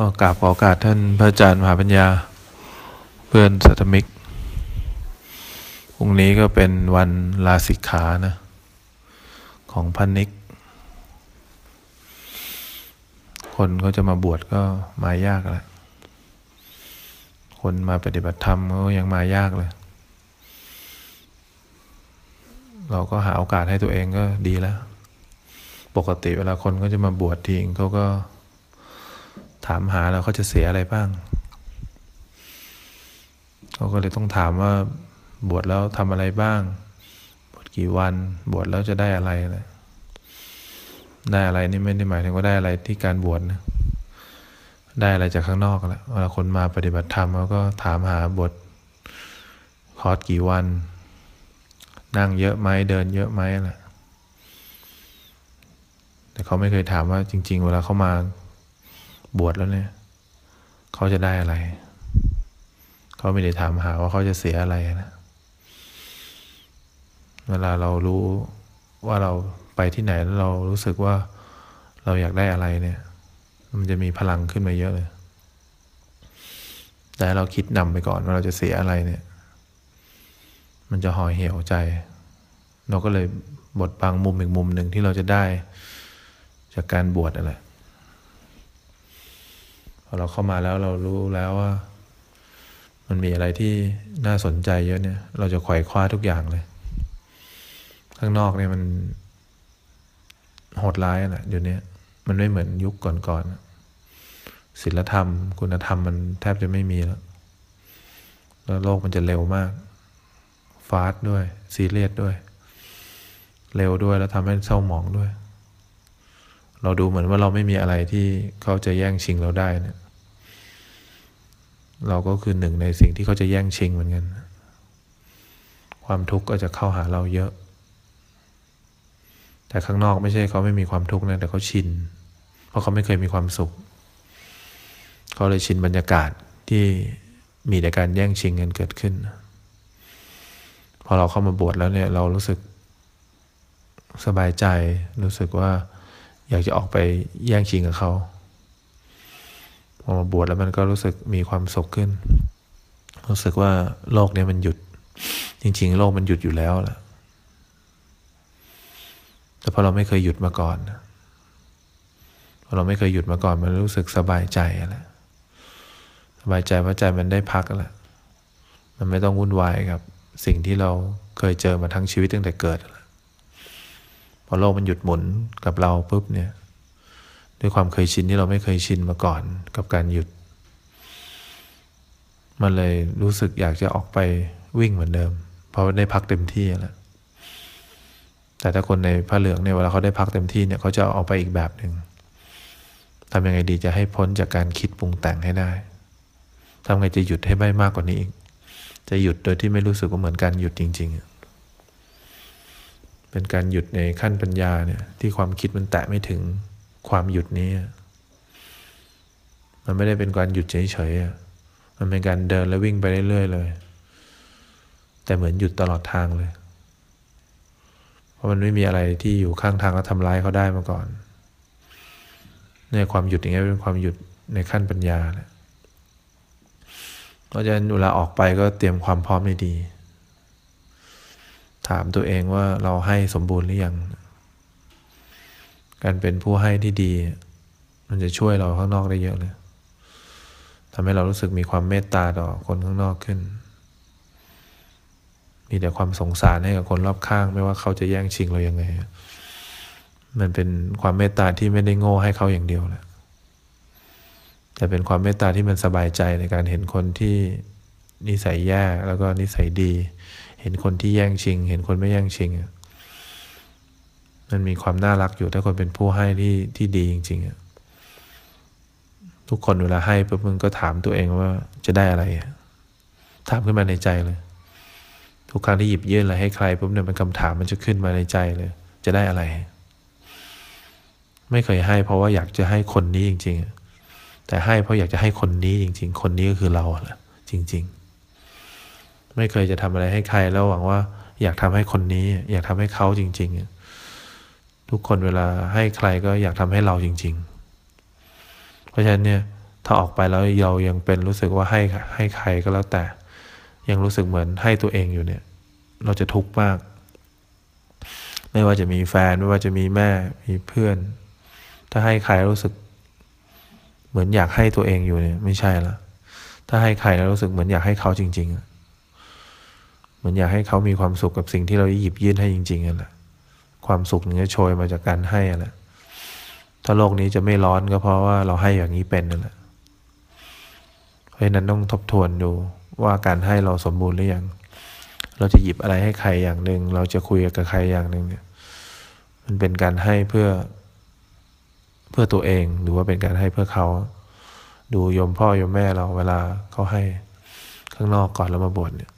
ก็กราบขอโอกาสท่านพระอาจารย์มหาปัญญา เพื่อนสัตมิกพรุ่งนี้ก็เป็นวันลาสิกขานะ ของพันนิก คนเขาจะมาบวชก็มายากแล้วคนมาปฏิบัติธรรมก็ยังมายากเลย เราก็หาโอกาสให้ตัวเองก็ดีแล้ว ปกติเวลาคนก็จะมาบวชทีงเขาก็ ถามหาแล้วเขาจะเสียอะไรบ้าง เขาก็เลยต้องถามว่าบวชแล้วทำอะไรบ้าง บวชกี่วัน บวชแล้วจะได้อะไรเลยได้อะไรนี่ไม่ได้หมายถึงว่าได้อะไรที่การบวชนะ ได้อะไรจากข้างนอกแล้วเวลาคนมาปฏิบัติธรรมเขาก็ถามหาบทคอร์สกี่วัน นั่งเยอะไหมเดินเยอะไหมแหละแต่เขาไม่เคยถามว่าจริง ๆ เวลาเขามา บวชแล้วเนี่ย เขาจะได้อะไร เขาไม่ได้ถามหาว่าเขาจะเสียอะไรนะ เวลาเรารู้ว่าเราไปที่ไหนแล้วเรารู้สึกว่าเราอยากได้อะไรเนี่ย มันจะมีพลังขึ้นมาเยอะเลย แต่เราคิดนำไปก่อนว่าเราจะเสียอะไรเนี่ย มันจะห่อเหี่ยวใจ เราก็เลยบทบางมุมอีกมุมหนึ่งที่เราจะได้จากการบวชนั่นแหละ พอเราเข้ามาแล้วเรารู้แล้วว่า มันมีอะไรที่น่าสนใจเยอะเนี่ย เราจะไขว่คว้าทุกอย่างเลย ข้างนอกเนี่ยมันโหดร้ายนะเดี๋ยวนี้มันไม่เหมือนยุคก่อนๆศีลธรรม คุณธรรมมันแทบจะไม่มีแล้ว แล้วโลกมันจะเร็วมาก ฟาสด้วย ซีเรียสด้วย เร็วด้วยแล้วทำให้เศร้าหมองด้วย เราดูเหมือนว่าเราไม่มีอะไรที่เขาจะแย่งชิงเราได้เนี่ยเราก็คือหนึ่งในสิ่งที่เขาจะแย่งชิงเหมือนกัน ความทุกข์ก็จะเข้าหาเราเยอะ แต่ข้างนอกไม่ใช่เขาไม่มีความทุกข์นะแต่เขาชิน เพราะเขาไม่เคยมีความสุข เขาเลยชินบรรยากาศที่มีแต่การแย่งชิงกันเกิดขึ้น พอเราเข้ามาบวชแล้วเนี่ยเรารู้สึกสบายใจรู้สึกว่า อยากจะออกไปแย่งชิงกับเขาพอมาบวชแล้วมันก็รู้สึกมีความสุขขึ้น รู้สึกว่าโลกนี้มันหยุด จริง ๆ โลกมันหยุดอยู่แล้วแหละแต่พอเราไม่เคยหยุดมาก่อนพอเราไม่เคยหยุดมาก่อนมันรู้สึกสบายใจแหละสบายใจเพราะใจมันได้พักแล้วมันไม่ต้องวุ่นวายกับ สิ่งที่เราเคยเจอมาทั้งชีวิตตั้งแต่เกิดแล้ว พอโลกมันหยุดหมุนกับเราปุ๊บเนี่ย ด้วยความเคยชินที่เราไม่เคยชินมาก่อนกับการหยุด มันเลยรู้สึกอยากจะออกไปวิ่งเหมือนเดิม เพราะได้พักเต็มที่แล้วแต่ถ้าคนในผ้าเหลืองเนี่ยเวลาเขาได้พักเต็มที่เนี่ยเขาจะเอาไปอีกแบบหนึ่งทำยังไงดีจะให้พ้นจากการคิดปรุงแต่งให้ได้ทำไงจะหยุดให้ไม่มากกว่านี้อีก จะหยุดโดยที่ไม่รู้สึกว่าเหมือนการหยุดจริง ๆ เป็นการหยุดในขั้นปัญญาเนี่ยที่ความคิดมันแตะไม่ถึงความหยุดนี้ มันไม่ได้เป็นการหยุดเฉยๆมันเป็นการเดินแล้ววิ่งไปเรื่อยๆเลย แต่เหมือนหยุดตลอดทางเลย เพราะมันไม่มีอะไรที่อยู่ข้างทางแล้วทำร้ายเขาได้มาก่อนเนี่ยความหยุดอย่างเงี้ยเป็นความหยุดในขั้นปัญญาแหละเพราะฉะนั้นเวลาออกไปก็เตรียมความพร้อมให้ดี ถามตัวเองว่าเราให้สมบูรณ์หรือยัง การเป็นผู้ให้ที่ดี มันจะช่วยเราข้างนอกได้เยอะเลยทำให้เรารู้สึกมีความเมตตาต่อคนข้างนอกขึ้น มีแต่ความสงสารให้กับคนรอบข้าง ไม่ว่าเขาจะแย่งชิงเรายังไง มันเป็นความเมตตาที่ไม่ได้โง่ให้เขาอย่างเดียวแหละแต่เป็นความเมตตาที่มันสบายใจในการเห็นคนที่นิสัยแย่แล้วก็นิสัยดี เห็นคนที่แย่งชิง เห็นคนไม่แย่งชิงมันมีความน่ารักอยู่ถ้าคนเป็นผู้ให้ที่ที่ดีจริงๆทุกคนเวลาให้ปุ๊บมึงก็ถามตัวเองว่าจะได้อะไรถามขึ้นมาในใจเลย ทุกครั้งที่หยิบยื่นอะไรให้ใครปุ๊บเนี่ยมันคำถามมันจะขึ้นมาในใจเลย จะได้อะไร ไม่เคยให้ เพราะว่าอยากจะให้คนนี้จริง ๆ แต่ให้เพราะอยากจะให้คนนี้จริง ๆ คนนี้ก็คือเราแหละจริง ๆ ไม่เคยจะทำอะไรให้ใคร แล้วหวังว่า อยากทำให้คนนี้ อยากทำให้เขาจริง ๆ ทุกคนเวลาให้ใครก็อยากทำให้เราจริง ๆ เพราะฉะนั้นเนี่ยถ้าออกไปแล้วเรายังเป็นรู้สึกว่าให้ให้ใครก็แล้วแต่ ยังรู้สึกเหมือนให้ตัวเองอยู่เนี่ย เราจะทุกข์มาก ไม่ว่าจะมีแฟนไม่ว่าจะมีแม่มีเพื่อน ถ้าให้ใครรู้สึก เหมือนอยากให้ตัวเองอยู่เนี่ย ไม่ใช่ละถ้าให้ใครแล้วรู้สึกเหมือนอยากให้เขาจริง ๆ มือนอยากให้เขามีความสุขกับสิ่งที่เราหยิบยื่นให้จริงๆนั่นแหละความสุขนึงจะโชยมาจากการให้อะแหละถ้าโลกนี้จะไม่ร้อนก็เพราะว่าเราให้อย่างนี้เป็นนั่นแหละเพราะฉะนั้นต้องทบทวนดูว่าการให้เราสมบูรณ์หรือยังเราจะหยิบอะไรให้ใครอย่างหนึ่งเราจะคุยกับใครอย่างหนึ่งเนี่ย มันเป็นการให้เพื่อเพื่อตัวเองหรือว่าเป็นการให้เพื่อเขา ดูยมพ่อยมแม่เราเวลาเขาให้ข้างนอกก่อนแล้วมาบวชเนี่ย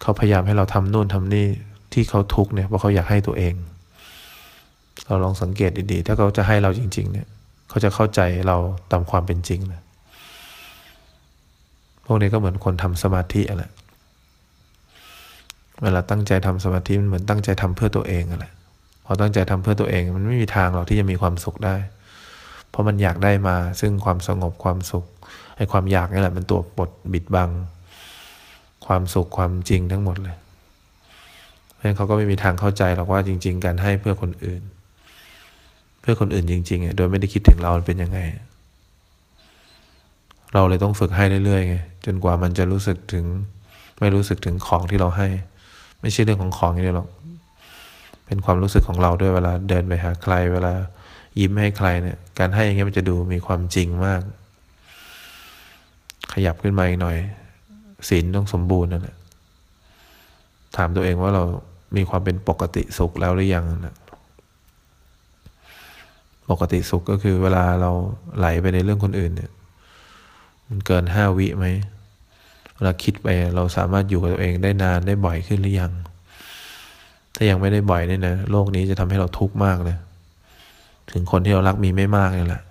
เขาพยายามให้เราทำนู่นทำนี่ที่เขาทุกเนี่ยเพราะเขาอยากให้ตัวเอง เราลองสังเกตดีๆ ถ้าเขาจะให้เราจริง ๆ เนี่ย เขาจะเข้าใจเราตามความเป็นจริงนะพวกนี้ก็เหมือนคนทำสมาธิอะไรเวลาตั้งใจทำสมาธิมันเหมือนตั้งใจทำเพื่อตัวเองอะไรพอตั้งใจทำเพื่อตัวเอง มันไม่มีทางหรอกที่จะมีความสุขได้ เพราะมันอยากได้มาซึ่งความสงบความสุขไอ้ความอยากนี่แหละมันตัวบดบิดบัง ความสุขความจริงทั้งหมดเลย เพราะฉะนั้นเขาก็ไม่มีทางเข้าใจหรอกว่าจริง ๆ การให้เพื่อคนอื่น เพื่อคนอื่นจริงๆโดยไม่ได้คิดถึงเราเป็นยังไง เราเลยต้องฝึกให้เรื่อยๆไงจนกว่ามันจะรู้สึกถึง ไม่รู้สึกถึงของที่เราให้ ไม่ใช่เรื่องของของอย่างเดียวหรอกเป็นความรู้สึกของเราด้วยเวลาเดินไปหาใครเวลายิ้มให้ใครเนี่ย การให้อย่างเงี้ยมันจะดูมีความจริงมาก ขยับขึ้นมาอีกหน่อย ศีลต้องสมบูรณ์นั่นแหละถามตัวเองว่าเรามีความเป็นปกติสุขแล้วหรือยังนะปกติสุขก็คือเวลาเราไหลไปในเรื่องคนอื่นเนี่ย มันเกินห้าวิไหมเวลาคิดไปเราสามารถอยู่กับตัวเองได้นานได้บ่อยขึ้นหรือยัง ถ้ายังไม่ได้บ่อยเนี่ยนะโลกนี้จะทำให้เราทุกข์มากเลยถึงคนที่เรารักมีไม่มากนี่แหละ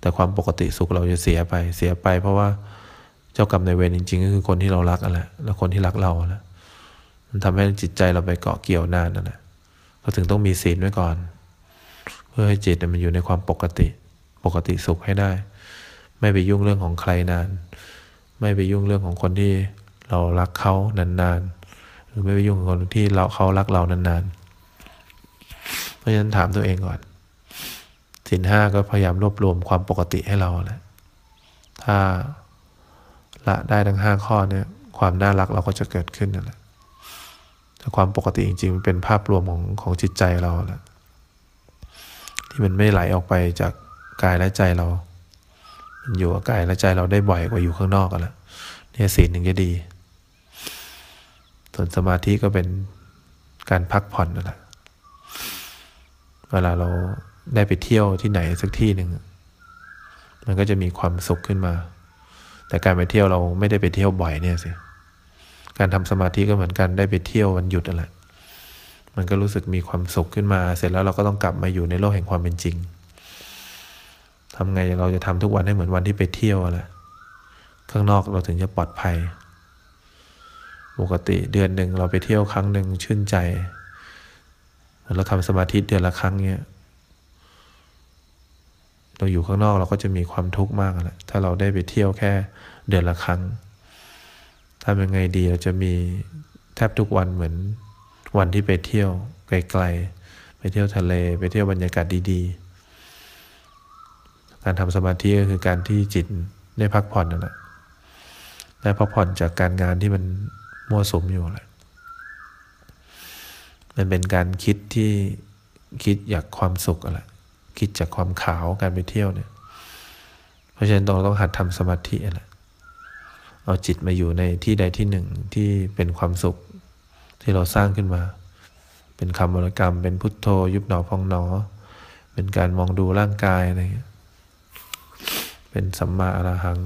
แต่ความปกติสุขเราจะเสียไปเสียไป เพราะว่า เจ้ากรรมในเวรจริง ๆ ก็คือคนที่เรารักอะแหละแล้วคนที่รักเราแหละมันทำให้จิตใจเราไปเกาะเกี่ยวนานนั่นแหละก็ถึงต้องมีศีลไว้ก่อน เพื่อให้จิตมันอยู่ในความปกติ ปกติสุขให้ได้ ไม่ไปยุ่งเรื่องของใครนาน ไม่ไปยุ่งเรื่องของคนที่เรารักเขานานๆหรือไม่ไปยุ่งกับคนที่เราเขารักเรานานๆ เพราะฉะนั้นถามตัวเองก่อนสินห้าก็พยายามรวบรวมความปกติให้เราแหละถ้า ละได้ทั้งห้าข้อเนี่ยความน่ารักเราก็จะเกิดขึ้นนั่นแหละแต่ความปกติจริงๆมันเป็นภาพรวมของของจิตใจเราแหละที่มันไม่ไหลออกไปจากกายและใจเรา มันอยู่กับกายและใจเราได้บ่อยกว่าอยู่ข้างนอกกันละเนี่ยศีลหนึ่งจะดี ส่วนสมาธิก็เป็นการพักผ่อนนั่นแหละเวลาเราได้ไปเที่ยวที่ไหนสักที่หนึ่ง มันก็จะมีความสุขขึ้นมา แต่การไปเที่ยวเราไม่ได้ไปเที่ยวบ่อยเนี่ยสิ การทำสมาธิก็เหมือนกันได้ไปเที่ยววันหยุดอะไรมันก็รู้สึกมีความสุขขึ้นมา เสร็จแล้วเราก็ต้องกลับมาอยู่ในโลกแห่งความเป็นจริงทำไงเราจะทำทุกวันให้เหมือนวันที่ไปเที่ยวอะไรข้างนอกเราถึงจะปลอดภัย ปกติเดือนหนึ่งเราไปเที่ยวครั้งหนึ่งชื่นใจเหมือนเราทำสมาธิเดือนละครั้งเนี้ยเราอยู่ข้างนอกเราก็จะมีความทุกข์มากแหละถ้าเราได้ไปเที่ยวแค่ เดือนละครั้งทำยังไงดีเราจะมีแทบทุกวันเหมือนวันที่ไปเที่ยวไกลๆ ไปเที่ยวทะเล ไปเที่ยวบรรยากาศดีๆ การทำสมาธิก็คือการที่จิตได้พักผ่อนนั่นแหละได้พักผ่อนจากการงานที่มันมั่วสุมอยู่แหละมันเป็นการคิดที่คิดอยากความสุขอะไรคิดจากความขาวการไปเที่ยวเนี่ย เพราะฉะนั้นเราต้องหัดทำสมาธิอะไร เอาจิตมาอยู่ในที่ใดที่หนึ่งที่เป็นความสุข ที่เราสร้างขึ้นมา เป็นคำบริกรรม เป็นพุทโธ ยุบหนอพองหนอ เป็นการมองดูร่างกายอะไรเงี้ยเป็นสัมมาอรหัง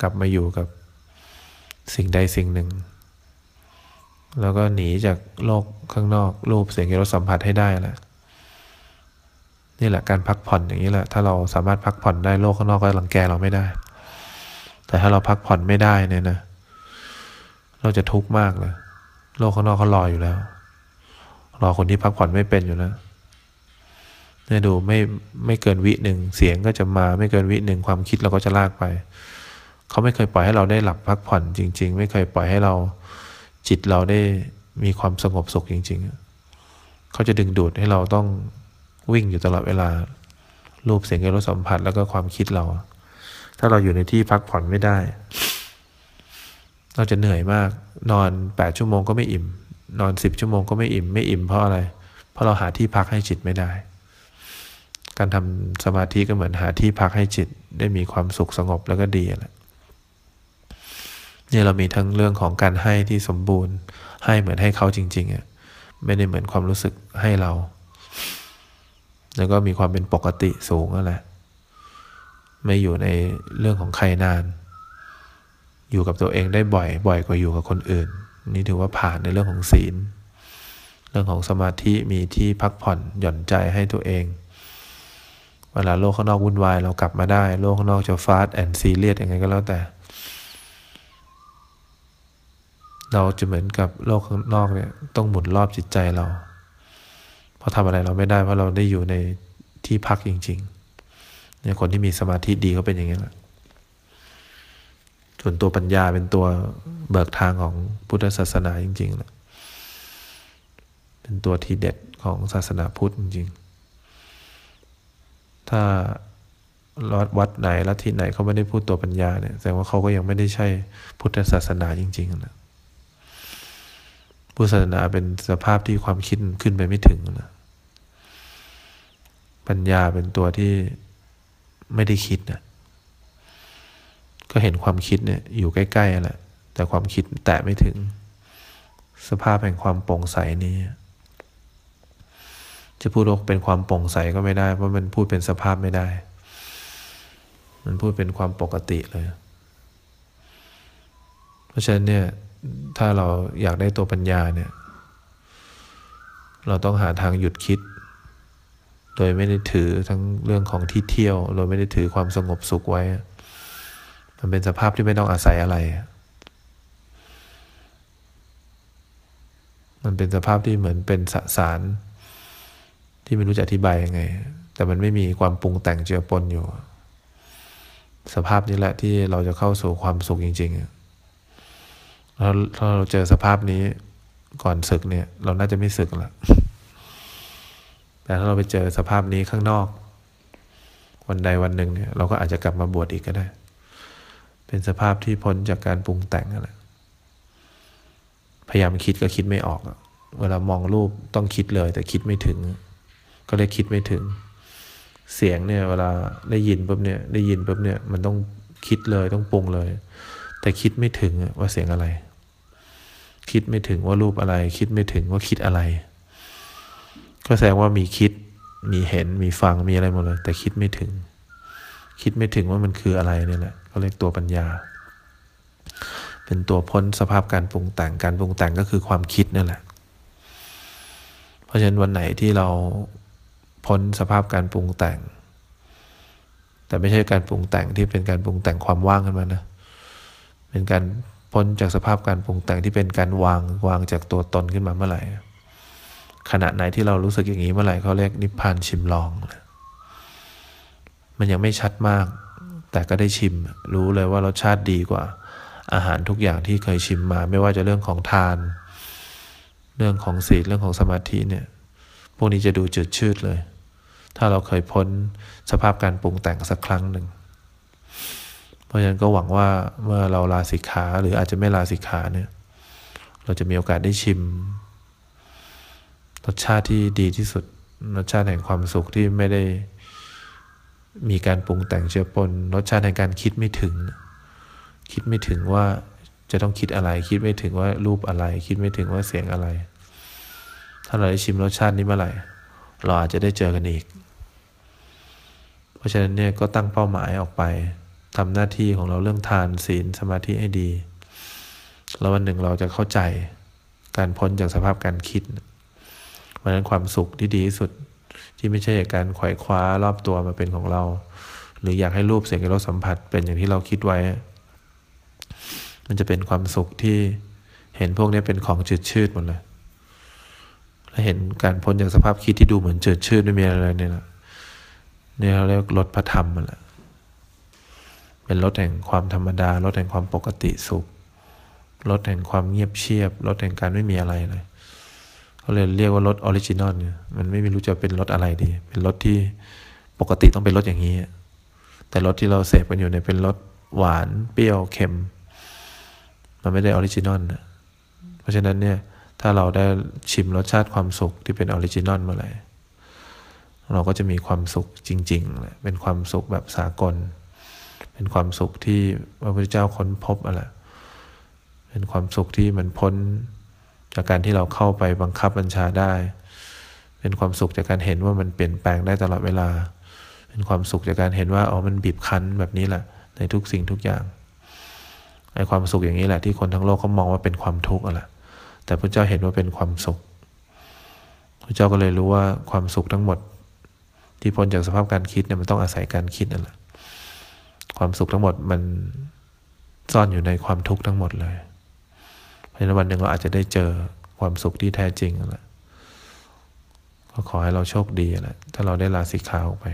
กลับมาอยู่กับสิ่งใดสิ่งหนึ่ง แล้วก็หนีจากโลกข้างนอก รูปเสียงรสสัมผัสให้ได้แหละนี่แหละการพักผ่อนอย่างนี้แหละ ถ้าเราสามารถพักผ่อนได้โลกข้างนอกก็รังแกเราไม่ได้ แต่ถ้าเราพักผ่อนไม่ได้เนี่ยนะ เราจะทุกข์มากเลยโลกข้างนอกเขารออยู่แล้ว รอคนที่พักผ่อนไม่เป็นอยู่แล้วเนี่ยดูไม่ไม่เกินวิหนึ่งเสียงก็จะมาไม่เกินวิหนึ่งความคิดเราก็จะลากไป เขาไม่เคยปล่อยให้เราได้หลับพักผ่อนจริง ๆ ไม่เคยปล่อยให้เราจิตเราได้มีความสงบสุขจริง ๆ เขาจะดึงดูดให้เราต้องวิ่งอยู่ตลอดเวลา รูปเสียงกรสสัมผัสแล้วก็ความคิดเรา ถ้าเราอยู่ในที่พักผ่อนไม่ได้ เราจะเหนื่อยมาก นอนแปดชั่วโมงก็ไม่อิ่ม นอนสิบชั่วโมงก็ไม่อิ่ม ไม่อิ่มเพราะอะไร เพราะเราหาที่พักให้จิตไม่ได้ การทำสมาธิก็เหมือนหาที่พักให้จิตได้มีความสุขสงบแล้วก็ดีแหละเนี่ยเรามีทั้งเรื่องของการให้ที่สมบูรณ์ ให้เหมือนให้เขาจริงๆอะไม่ได้เหมือนความรู้สึกให้เรา แล้วก็มีความเป็นปกติสูงนั่นแหละ ไม่อยู่ในเรื่องของใครนาน อยู่กับตัวเองได้บ่อย บ่อยกว่าอยู่กับคนอื่น นี่ถือว่าผ่านในเรื่องของศีล เรื่องของสมาธิมีที่พักผ่อนหย่อนใจให้ตัวเอง เวลาโลกข้างนอกวุ่นวายเรากลับมาได้ โลกข้างนอกจะฟาสแอนด์ซีเรียสยังไงก็แล้วแต่ เราจะเหมือนกับโลกข้างนอกเนี่ยต้องหมุนรอบจิตใจเรา เพราะทำอะไรเราไม่ได้เพราะเราได้อยู่ในที่พักจริง ๆ เนี่ยคนที่มีสมาธิดีก็เป็นอย่างนี้แหละส่วนตัวปัญญาเป็นตัวเบิกทางของพุทธศาสนาจริงๆแหละเป็นตัวทีเด็ดของศาสนาพุทธจริงๆ ถ้าวัดไหนลัทธิไหนเขาไม่ได้พูดตัวปัญญาเนี่ย แสดงว่าเขาก็ยังไม่ได้ใช่พุทธศาสนาจริงๆนะพุทธศาสนาเป็นสภาพที่ความคิดขึ้นไปไม่ถึงนะ ปัญญาเป็นตัวที่ ไม่ได้คิดนะก็เห็นความคิดเนี่ยอยู่ใกล้ๆแหละแต่ความคิดแตะไม่ถึง สภาพแห่งความโปร่งใสนี้ จะพูดว่าเป็นความโปร่งใสก็ไม่ได้ เพราะมันพูดเป็นสภาพไม่ได้ มันพูดเป็นความปกติเลย เพราะฉะนั้นเนี่ยถ้าเราอยากได้ตัวปัญญาเนี่ย เราต้องหาทางหยุดคิด โดยไม่ได้ถือทั้งเรื่องของที่เที่ยว โดยไม่ได้ถือความสงบสุขไว้ มันเป็นสภาพที่ไม่ต้องอาศัยอะไร มันเป็นสภาพที่เหมือนเป็นสสาร ที่ไม่รู้จะอธิบายยังไง แต่มันไม่มีความปรุงแต่งเจือปนอยู่ สภาพนี้แหละที่เราจะเข้าสู่ความสุขจริงๆถ้าถ้าเราเจอสภาพนี้ก่อนศึกเนี่ย เราน่าจะไม่ศึกละ แต่ถ้าเราไปเจอสภาพนี้ข้างนอก วันใดวันหนึ่งเนี่ยเราก็อาจจะกลับมาบวชอีกก็ได้ เป็นสภาพที่พ้นจากการปรุงแต่งอะไรพยายามคิดก็คิดไม่ออก เวลามองรูปต้องคิดเลย แต่คิดไม่ถึง ก็เลยคิดไม่ถึง เสียงเนี่ยเวลาได้ยินปุ๊บเนี่ยได้ยินปุ๊บเนี่ยมันต้องคิดเลยต้องปรุงเลย แต่คิดไม่ถึงว่าเสียงอะไร คิดไม่ถึงว่ารูปอะไร คิดไม่ถึงว่าคิดอะไร ก็แสดงว่ามีคิด มีเห็น มีฟัง มีอะไรหมดเลย แต่คิดไม่ถึง คิดไม่ถึงว่ามันคืออะไรเนี่ยแหละก็เรียกตัวปัญญา เป็นตัวพ้นสภาพการปรุงแต่ง การปรุงแต่งก็คือความคิดนั่นแหละ เพราะฉะนั้นวันไหนที่เราพ้นสภาพการปรุงแต่ง แต่ไม่ใช่การปรุงแต่งที่เป็นการปรุงแต่งความว่างขึ้นมานะ เป็นการพ้นจากสภาพการปรุงแต่งที่เป็นการวางวางจากตัวตนขึ้นมาเมื่อไหร่ ขณะไหนที่เรารู้สึกอย่างนี้เมื่อไหร่เขาเรียกนิพพานชิมลอง มันยังไม่ชัดมาก แต่ก็ได้ชิม รู้เลยว่ารสชาติดีกว่า อาหารทุกอย่างที่เคยชิมมา ไม่ว่าจะเรื่องของทาน เรื่องของศีลเรื่องของสมาธิเนี่ยพวกนี้จะดูจืดชืดเลย ถ้าเราเคยพ้นสภาพการปรุงแต่งสักครั้งหนึ่ง เพราะฉะนั้นก็หวังว่าเมื่อเราลาสิกขาหรืออาจจะไม่ลาสิกขาเนี่ย เราจะมีโอกาสได้ชิม รสชาติที่ดีที่สุด รสชาติแห่งความสุขที่ไม่ได้มีการปรุงแต่งเจือปน รสชาติแห่งการคิดไม่ถึง คิดไม่ถึงว่าจะต้องคิดอะไร คิดไม่ถึงว่ารูปอะไร คิดไม่ถึงว่าเสียงอะไร ถ้าเราได้ชิมรสชาตินี้เมื่อไหร่ เราอาจจะได้เจอกันอีก เพราะฉะนั้นเนี่ยก็ตั้งเป้าหมายออกไปทำหน้าที่ของเราเรื่องทานศีลสมาธิให้ดี แล้ววันหนึ่งเราจะเข้าใจการพ้นจากสภาพการคิด วันนั้นความสุขที่ดีที่สุดที่ไม่ใช่การไขว่คว้ารอบตัวมาเป็นของเรา หรืออยากให้รูปเสียงรสสัมผัสเป็นอย่างที่เราคิดไว้ มันจะเป็นความสุขที่เห็นพวกนี้เป็นของจืดชืดหมดเลยและเห็นการพ้นจากสภาพคิดที่ดูเหมือนจืดชืดไม่มีอะไรเนี่ยนะนี่เราเรียกรถพระธรรมมันแหละเป็นรถแห่งความธรรมดารถแห่งความปกติสุขรสแห่งความเงียบเชียบรสแห่งการไม่มีอะไรเลย เขาเลยเรียกว่ารส original เนี่ยมันไม่รู้จะเป็นรสอะไรดี เป็นรสที่ปกติต้องเป็นรสอย่างนี้ แต่รสที่เราเสพกันอยู่เนี่ยเป็นรสหวานเปรี้ยวเค็ม มันไม่ได้ original เพราะฉะนั้นเนี่ยถ้าเราได้ชิมรสชาติความสุขที่เป็น original เมื่อไหร่เราก็จะมีความสุขจริงๆแหละเป็นความสุขแบบสากล เป็นความสุขที่พระพุทธเจ้าค้นพบอะไรเป็นความสุขที่มันพ้น จากการที่เราเข้าไปบังคับบัญชาได้ เป็นความสุขจากการเห็นว่ามันเปลี่ยนแปลงได้ตลอดเวลา เป็นความสุขจากการเห็นว่าอ๋อมันบีบคั้นแบบนี้แหละในทุกสิ่งทุกอย่างไอ้ความสุขอย่างนี้แหละที่คนทั้งโลกเขามองว่าเป็นความทุกข์อะไรแต่พระเจ้าเห็นว่าเป็นความสุขพระเจ้าก็เลยรู้ว่าความสุขทั้งหมด ที่พ้นจากสภาพการคิดเนี่ยมันต้องอาศัยการคิดนั่นแหละความสุขทั้งหมดมันซ่อนอยู่ในความทุกข์ทั้งหมดเลย เพราะฉะนั้นวันหนึ่งเราอาจจะได้เจอความสุขที่แท้จริงแหละก็ขอให้เราโชคดีแหละถ้าเราได้ลาสิกขาออกไป